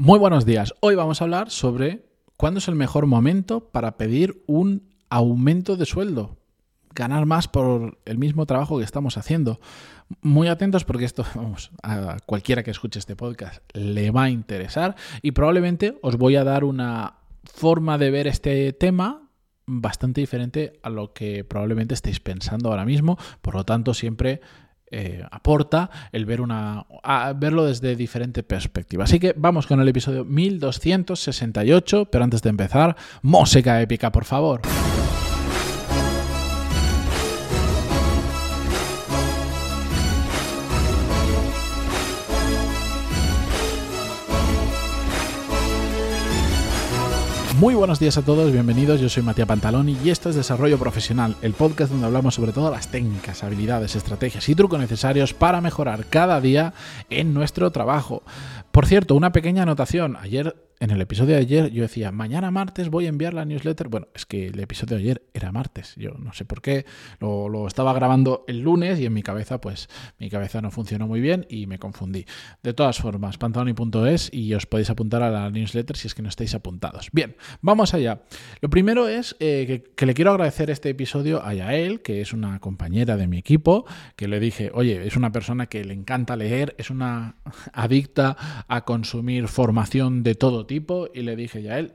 Muy buenos días. Hoy vamos a hablar sobre cuándo es el mejor momento para pedir un aumento de sueldo. Ganar más por el mismo trabajo que estamos haciendo. Muy atentos porque esto, vamos, a cualquiera que escuche este podcast le va a interesar y probablemente os voy a dar una forma de ver este tema bastante diferente a lo que probablemente estéis pensando ahora mismo. Por lo tanto, siempre eh, aporta el ver una, verlo desde diferente perspectiva. Así que vamos con el episodio 1268, pero antes de empezar, música épica, por favor. Muy buenos días a todos, bienvenidos. Yo soy Matías Pantaloni y esto es Desarrollo Profesional, el podcast donde hablamos sobre todas las técnicas, habilidades, estrategias y trucos necesarios para mejorar cada día en nuestro trabajo. Por cierto, una pequeña anotación. Ayer en el episodio de ayer yo decía, mañana martes voy a enviar la newsletter. Bueno, es que el episodio de ayer era martes. Yo no sé por qué. Lo, estaba grabando el lunes y en mi cabeza, pues mi cabeza no funcionó muy bien y me confundí. De todas formas, pantaloni.es y os podéis apuntar a la newsletter si es que no estáis apuntados. Bien, vamos allá. Lo primero es eh, que, le quiero agradecer este episodio a Yael, que es una compañera de mi equipo, que le dije, oye, es una persona que le encanta leer, es una adicta a consumir formación de todo tipo y le dije ya a él,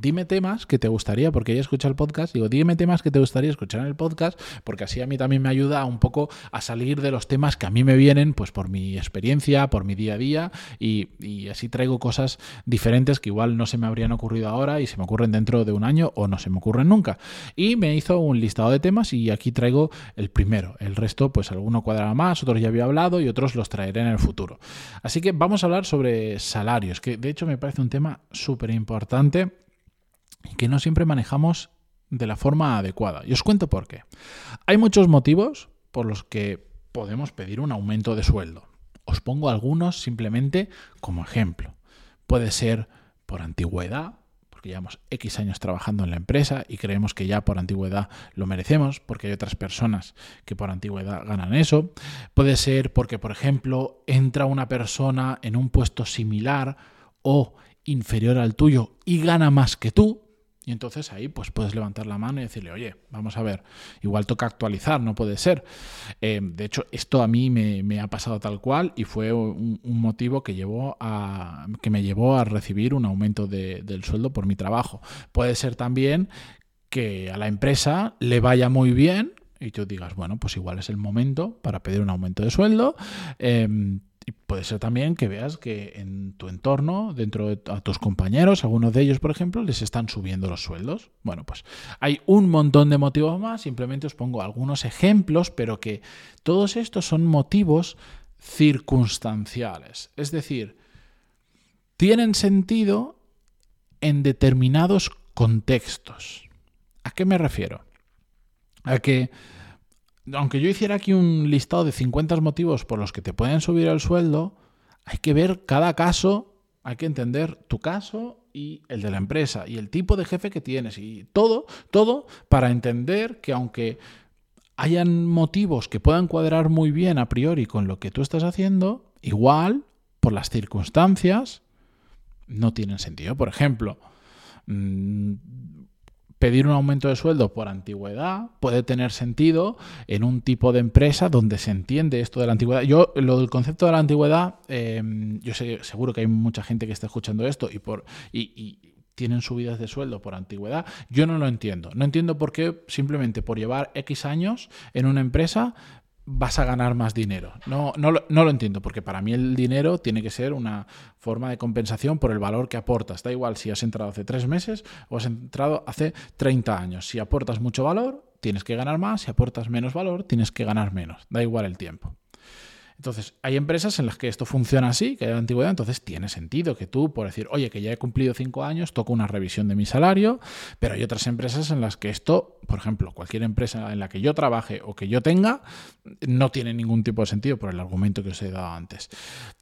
dime temas que te gustaría, porque ella escucha el podcast, digo, dime temas que te gustaría escuchar en el podcast, porque así a mí también me ayuda un poco a salir de los temas que a mí me vienen, pues por mi experiencia, por mi día a día, y, así traigo cosas diferentes que igual no se me habrían ocurrido ahora y se me ocurren dentro de un año o no se me ocurren nunca. Y me hizo un listado de temas y aquí traigo el primero. El resto, pues alguno cuadrará más, otros ya había hablado y otros los traeré en el futuro. Así que vamos a hablar sobre salarios, que de hecho me parece un tema súper importante que no siempre manejamos de la forma adecuada. Y os cuento por qué. Hay muchos motivos por los que podemos pedir un aumento de sueldo. Os pongo algunos simplemente como ejemplo. Puede ser por antigüedad, porque llevamos X años trabajando en la empresa y creemos que ya por antigüedad lo merecemos, porque hay otras personas que por antigüedad ganan eso. Puede ser porque, por ejemplo, entra una persona en un puesto similar o inferior al tuyo y gana más que tú, y entonces ahí pues puedes levantar la mano y decirle, oye, vamos a ver, igual toca actualizar, no puede ser. Eh, de hecho, esto a mí me, ha pasado tal cual y fue un, motivo que, llevó a, que me llevó a recibir un aumento del sueldo por mi trabajo. Puede ser también que a la empresa le vaya muy bien y tú digas, bueno, pues igual es el momento para pedir un aumento de sueldo. Em, y puede ser también que veas que en tu entorno, dentro de tus compañeros, algunos de ellos, por ejemplo, les están subiendo los sueldos. Bueno, pues hay un montón de motivos más, simplemente os pongo algunos ejemplos, pero que todos estos son motivos circunstanciales. Es decir, tienen sentido en determinados contextos. ¿A qué me refiero? A que aunque yo hiciera aquí un listado de 50 motivos por los que te pueden subir el sueldo, hay que ver cada caso, hay que entender tu caso y el de la empresa y el tipo de jefe que tienes y todo, todo para entender que aunque hayan motivos que puedan cuadrar muy bien a priori con lo que tú estás haciendo, igual, por las circunstancias, no tienen sentido. Por ejemplo, mm, pedir un aumento de sueldo por antigüedad puede tener sentido en un tipo de empresa donde se entiende esto de la antigüedad. Yo, lo del concepto de la antigüedad, em, yo sé, seguro que hay mucha gente que está escuchando esto y por. Y, tienen subidas de sueldo por antigüedad. Yo no lo entiendo. No entiendo por qué simplemente por llevar X años en una empresa vas a ganar más dinero. No, no, lo, entiendo, porque para mí el dinero tiene que ser una forma de compensación por el valor que aportas. Da igual si has entrado hace tres meses o has entrado hace 30 años. Si aportas mucho valor, tienes que ganar más. Si aportas menos valor, tienes que ganar menos. Da igual el tiempo. Entonces, hay empresas en las que esto funciona así, que hay antigüedad, entonces tiene sentido que tú, por decir, oye, que ya he cumplido cinco años, toco una revisión de mi salario, pero hay otras empresas en las que esto, por ejemplo, cualquier empresa en la que yo trabaje o que yo tenga, no tiene ningún tipo de sentido por el argumento que os he dado antes.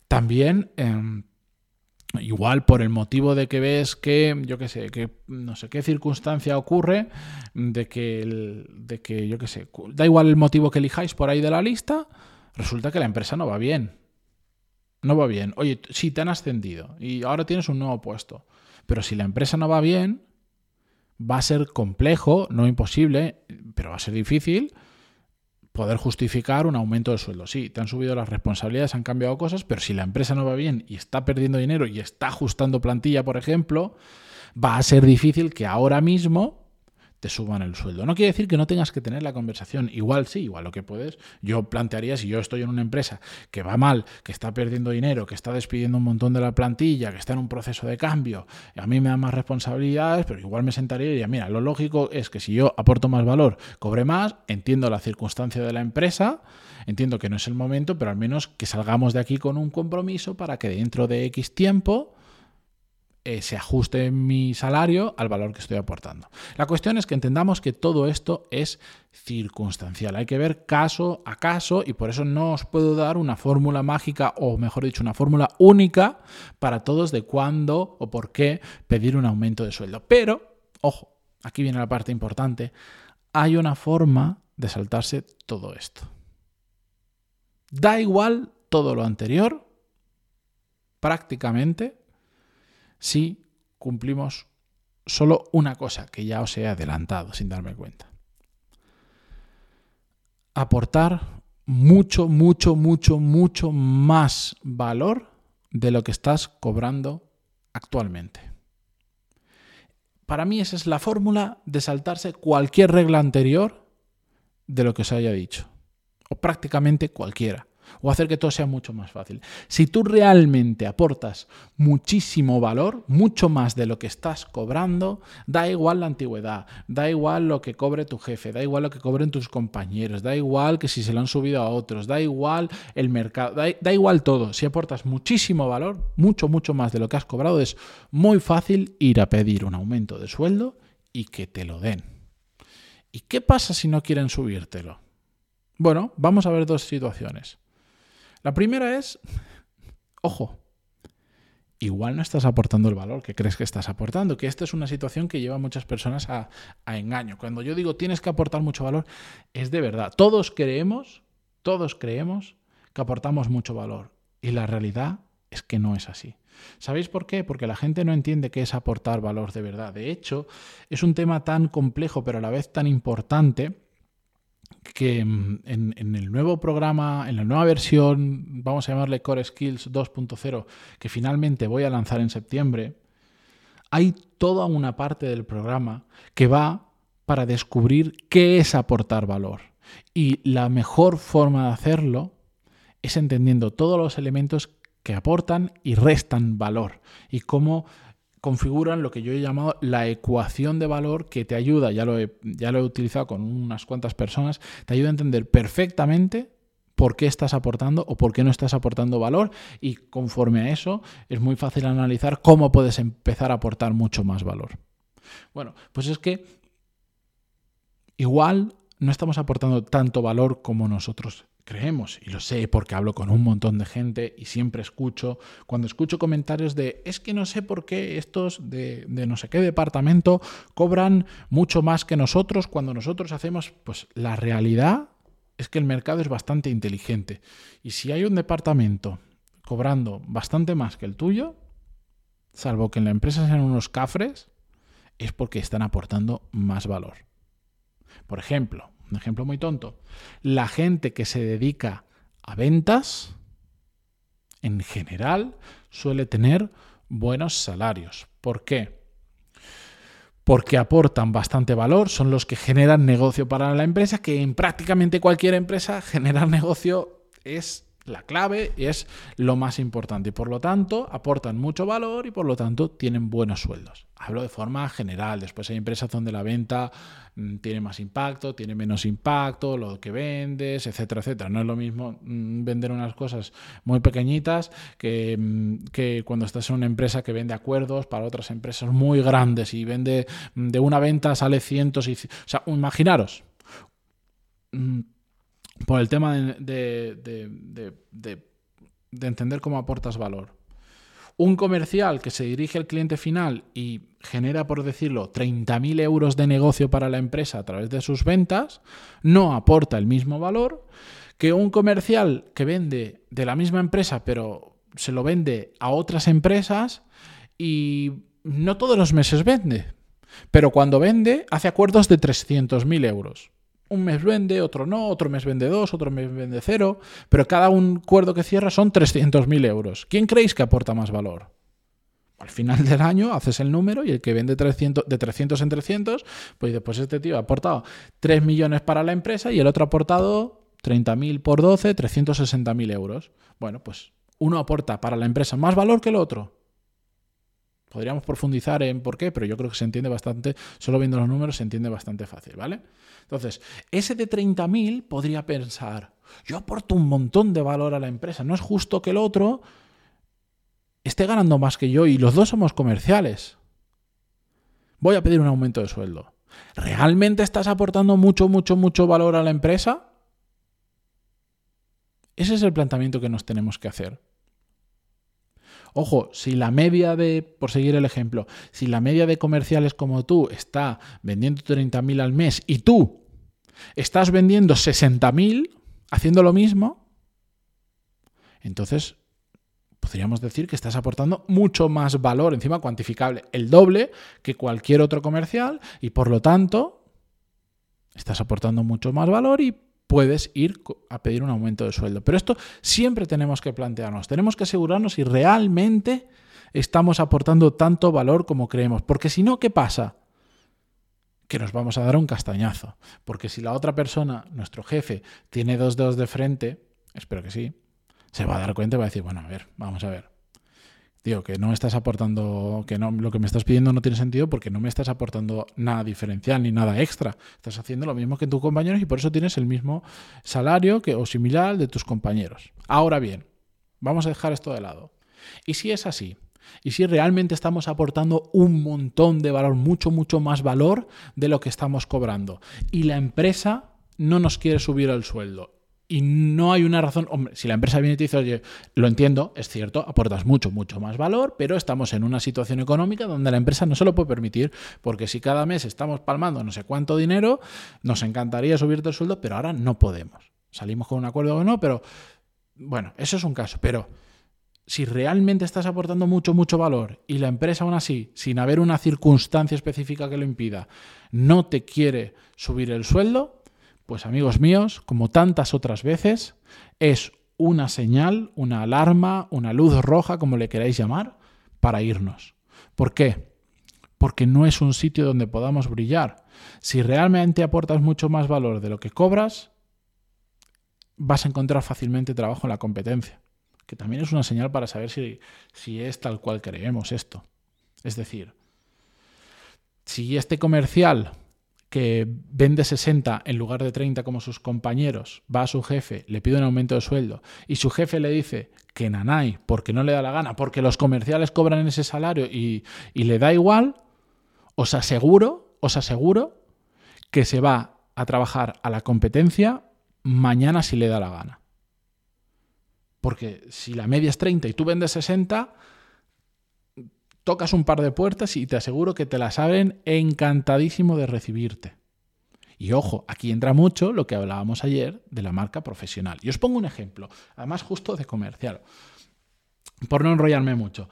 También... Em, igual por el motivo de que ves que, yo qué sé, que no sé qué circunstancia ocurre, de que, de que, yo qué sé, da igual el motivo que elijáis por ahí de la lista, resulta que la empresa no va bien. no va bien. Oye, sí, te han ascendido y ahora tienes un nuevo puesto. Pero si la empresa no va bien, va a ser complejo, no imposible, pero va a ser difícil poder justificar un aumento de sueldo. Sí, te han subido las responsabilidades, han cambiado cosas, pero si la empresa no va bien y está perdiendo dinero y está ajustando plantilla, por ejemplo, va a ser difícil que ahora mismo te suban el sueldo. No quiere decir que no tengas que tener la conversación. Igual sí, igual lo que puedes. Yo plantearía, si yo estoy en una empresa que va mal, que está perdiendo dinero, que está despidiendo un montón de la plantilla, que está en un proceso de cambio, a mí me dan más responsabilidades, pero igual me sentaría y diría, mira, lo lógico es que si yo aporto más valor, cobre más, entiendo la circunstancia de la empresa, entiendo que no es el momento, pero al menos que salgamos de aquí con un compromiso para que dentro de X tiempo eh, se ajuste mi salario al valor que estoy aportando. La cuestión es que entendamos que todo esto es circunstancial. Hay que ver caso a caso y por eso no os puedo dar una fórmula mágica o mejor dicho una fórmula única para todos de cuándo o por qué pedir un aumento de sueldo. Pero, ojo, aquí viene la parte importante, hay una forma de saltarse todo esto. Da igual todo lo anterior, prácticamente, si cumplimos solo una cosa que ya os he adelantado sin darme cuenta. Aportar mucho, mucho, mucho, mucho más valor de lo que estás cobrando actualmente. Para mí esa es la fórmula de saltarse cualquier regla anterior de lo que os haya dicho. O prácticamente cualquiera o hacer que todo sea mucho más fácil. Si tú realmente aportas muchísimo valor, mucho más de lo que estás cobrando, da igual la antigüedad, da igual lo que cobre tu jefe, da igual lo que cobren tus compañeros, da igual que si se lo han subido a otros, da igual el mercado, da, da igual todo. Si aportas muchísimo valor, mucho, mucho más de lo que has cobrado, es muy fácil ir a pedir un aumento de sueldo y que te lo den. ¿Y qué pasa si no quieren subírtelo? Bueno, vamos a ver dos situaciones. La primera es, ojo, igual no estás aportando el valor que crees que estás aportando, que esta es una situación que lleva a muchas personas a, engaño. Cuando yo digo tienes que aportar mucho valor, es de verdad. Todos creemos, todos creemos que aportamos mucho valor y la realidad es que no es así. ¿Sabéis por qué? Porque la gente no entiende qué es aportar valor de verdad. De hecho, es un tema tan complejo pero a la vez tan importante que mm, en, el nuevo programa, en la nueva versión, vamos a llamarle Core Skills 2.0, que finalmente voy a lanzar en septiembre, hay toda una parte del programa que va para descubrir qué es aportar valor. Y la mejor forma de hacerlo es entendiendo todos los elementos que aportan y restan valor y cómo configuran lo que yo he llamado la ecuación de valor que te ayuda, ya lo he, ya lo he utilizado con unas cuantas personas, te ayuda a entender perfectamente por qué estás aportando o por qué no estás aportando valor y conforme a eso es muy fácil analizar cómo puedes empezar a aportar mucho más valor. Bueno, pues es que igual no estamos aportando tanto valor como nosotros creemos, y lo sé porque hablo con un montón de gente y siempre escucho, cuando escucho comentarios de es que no sé por qué estos de, no sé qué departamento cobran mucho más que nosotros cuando nosotros hacemos, pues la realidad es que el mercado es bastante inteligente. Y si hay un departamento cobrando bastante más que el tuyo, salvo que en la empresa sean unos cafres, es porque están aportando más valor. Por ejemplo, un ejemplo muy tonto. La gente que se dedica a ventas, en general, suele tener buenos salarios. ¿Por qué? Porque aportan bastante valor, son los que generan negocio para la empresa, que en prácticamente cualquier empresa generar negocio es la clave es lo más importante y por lo tanto aportan mucho valor y por lo tanto tienen buenos sueldos. Hablo de forma general, después hay empresas donde la venta mm, tiene más impacto, tiene menos impacto, lo que vendes, etcétera, etcétera. No es lo mismo mm, vender unas cosas muy pequeñitas que, mm, que cuando estás en una empresa que vende acuerdos para otras empresas muy grandes y vende de una venta sale cientos y... O sea, imaginaros por el tema de, entender cómo aportas valor. Un comercial que se dirige al cliente final y genera, por decirlo, 30.000 euros de negocio para la empresa a través de sus ventas, no aporta el mismo valor que un comercial que vende de la misma empresa, pero se lo vende a otras empresas y no todos los meses vende. Pero cuando vende, hace acuerdos de 300.000 euros. Un mes vende, otro no, otro mes vende dos, otro mes vende cero, pero cada un acuerdo que cierra son 300.000 euros. ¿Quién creéis que aporta más valor? Al final del año haces el número y el que vende 300, de 300 en 300, pues después este tío ha aportado 3 millones para la empresa y el otro ha aportado 30.000 por 12, 360.000 euros. Bueno, pues uno aporta para la empresa más valor que el otro. Podríamos profundizar en por qué, pero yo creo que se entiende bastante, solo viendo los números se entiende bastante fácil, ¿vale? Entonces, ese de 30.000 podría pensar, yo aporto un montón de valor a la empresa, no es justo que el otro esté ganando más que yo y los dos somos comerciales. Voy a pedir un aumento de sueldo. ¿Realmente estás aportando mucho, mucho, mucho valor a la empresa? Ese es el planteamiento que nos tenemos que hacer. Ojo, si la media de, por seguir el ejemplo, si la media de comerciales como tú está vendiendo 30.000 al mes y tú estás vendiendo 60.000 haciendo lo mismo, entonces podríamos decir que estás aportando mucho más valor, encima cuantificable, el doble que cualquier otro comercial y por lo tanto estás aportando mucho más valor y puedes ir a pedir un aumento de sueldo. Pero esto siempre tenemos que plantearnos, tenemos que asegurarnos si realmente estamos aportando tanto valor como creemos, porque si no, ¿qué pasa? Que nos vamos a dar un castañazo, porque si la otra persona, nuestro jefe, tiene dos dedos de frente, espero que sí, se va a dar cuenta y va a decir, bueno, a ver, vamos a ver, Digo, que no estás aportando, que no, lo que me estás pidiendo no tiene sentido porque no me estás aportando nada diferencial ni nada extra. Estás haciendo lo mismo que tus compañeros y por eso tienes el mismo salario que, o similar de tus compañeros. Ahora bien, vamos a dejar esto de lado. Y si es así, y si realmente estamos aportando un montón de valor, mucho, mucho más valor de lo que estamos cobrando, y la empresa no nos quiere subir el sueldo y no hay una razón. Hombre, si la empresa viene y te dice, oye, lo entiendo, es cierto, aportas mucho, mucho más valor, pero estamos en una situación económica donde la empresa no se lo puede permitir, porque si cada mes estamos palmando no sé cuánto dinero, nos encantaría subirte el sueldo, pero ahora no podemos. Salimos con un acuerdo o no, pero bueno, eso es un caso. Pero si realmente estás aportando mucho, mucho valor y la empresa aún así, sin haber una circunstancia específica que lo impida, no te quiere subir el sueldo, pues amigos míos, como tantas otras veces, es una señal, una alarma, una luz roja, como le queráis llamar, para irnos. ¿Por qué? Porque no es un sitio donde podamos brillar. Si realmente aportas mucho más valor de lo que cobras, vas a encontrar fácilmente trabajo en la competencia, que también es una señal para saber si, si es tal cual creemos esto. Es decir, si este comercial que vende 60 en lugar de 30 como sus compañeros, va a su jefe, le pide un aumento de sueldo y su jefe le dice que nanay, porque no le da la gana, porque los comerciales cobran ese salario y, y le da igual, os aseguro, os aseguro que se va a trabajar a la competencia mañana si le da la gana. Porque si la media es 30 y tú vendes 60, tocas un par de puertas y te aseguro que te las abren encantadísimo de recibirte. Y ojo, aquí entra mucho lo que hablábamos ayer de la marca profesional. Y os pongo un ejemplo, además justo de comercial, por no enrollarme mucho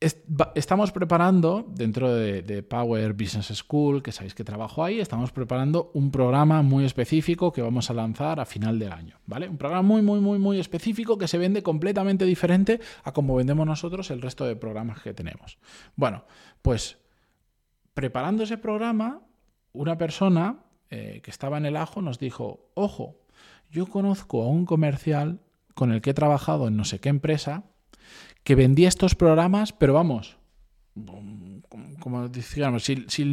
estamos preparando, dentro de, Power Business School, que sabéis que trabajo ahí, estamos preparando un programa muy específico que vamos a lanzar a final del año, ¿vale? Un programa muy, muy, muy, muy específico que se vende completamente diferente a como vendemos nosotros el resto de programas que tenemos. Bueno, pues preparando ese programa, una persona eh, que estaba en el ajo nos dijo, ojo, yo conozco a un comercial con el que he trabajado en no sé qué empresa, que vendía estos programas, pero vamos, como decíamos, si, si,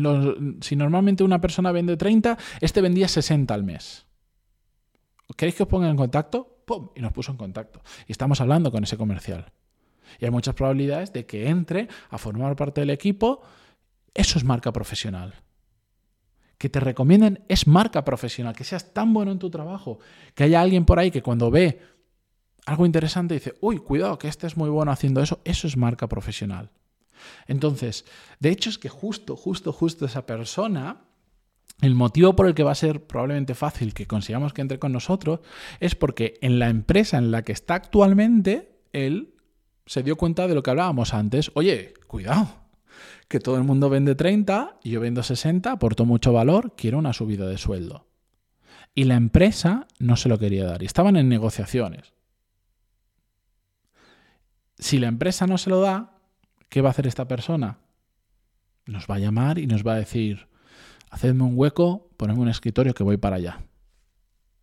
normalmente una persona vende 30, este vendía 60 al mes. ¿Queréis que os ponga en contacto? ¡Pum! Y nos puso en contacto. Y estamos hablando con ese comercial. Y hay muchas probabilidades de que entre a formar parte del equipo. Eso es marca profesional. Que te recomienden es marca profesional. Que seas tan bueno en tu trabajo. Que haya alguien por ahí que cuando ve algo interesante dice, uy, cuidado, que este es muy bueno haciendo eso, eso es marca profesional. Entonces, de hecho es que justo, justo, justo esa persona El motivo por el que va a ser probablemente fácil que consigamos que entre con nosotros es porque en la empresa en la que está actualmente, él se dio cuenta de lo que hablábamos antes. Oye, cuidado, que todo el mundo vende 30 y yo vendo 60, aporto mucho valor, quiero una subida de sueldo. Y la empresa no se lo quería dar y estaban en negociaciones. Si la empresa no se lo da, ¿qué va a hacer esta persona? Nos va a llamar y nos va a decir, hacedme un hueco, ponedme un escritorio que voy para allá.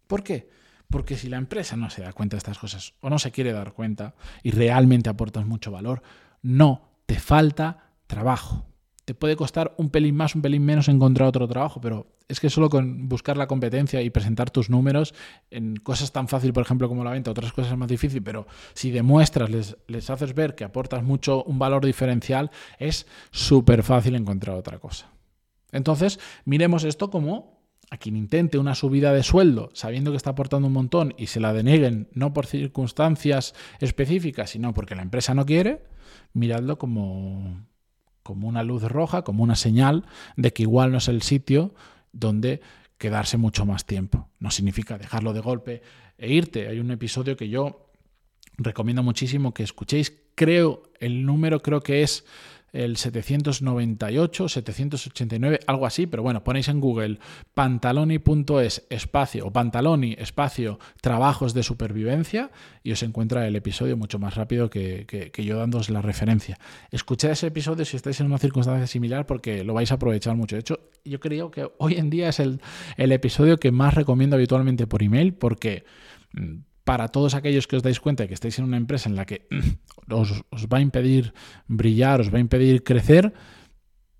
¿Por qué? Porque si la empresa no se da cuenta de estas cosas o no se quiere dar cuenta y realmente aportas mucho valor, no te falta trabajo. Te puede costar un pelín más, un pelín menos encontrar otro trabajo, pero es que solo con buscar la competencia y presentar tus números en cosas tan fácil, por ejemplo, como la venta, otras cosas más difícil, pero si demuestras, les, les haces ver que aportas mucho un valor diferencial, es súper fácil encontrar otra cosa. Entonces, miremos esto como a quien intente una subida de sueldo sabiendo que está aportando un montón y se la deneguen no por circunstancias específicas, sino porque la empresa no quiere, miradlo como, como una luz roja, como una señal de que igual no es el sitio donde quedarse mucho más tiempo. No significa dejarlo de golpe e irte. Hay un episodio que yo recomiendo muchísimo que escuchéis. Creo, el número creo que es el 798, 789, algo así, pero bueno, ponéis en Google pantaloni.es espacio o pantaloni espacio trabajos de supervivencia y os encuentra el episodio mucho más rápido que, que, yo dándoos la referencia. Escuchad ese episodio si estáis en una circunstancia similar porque lo vais a aprovechar mucho. De hecho, yo creo que hoy en día es el, el episodio que más recomiendo habitualmente por email porque mm, para todos aquellos que os dais cuenta de que estáis en una empresa en la que os, va a impedir brillar, os va a impedir crecer,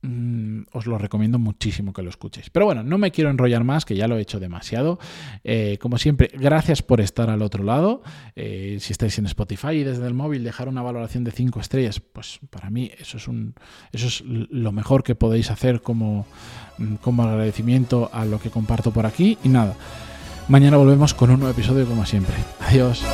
mm, os lo recomiendo muchísimo que lo escuchéis. Pero bueno, no me quiero enrollar más, que ya lo he hecho demasiado. Eh, como siempre, gracias por estar al otro lado. Eh, si estáis en Spotify y desde el móvil dejar una valoración de 5 estrellas, pues para mí eso es, un, eso es lo mejor que podéis hacer mm, como agradecimiento a lo que comparto por aquí. Y nada. Mañana volvemos con un nuevo episodio como siempre. Adiós.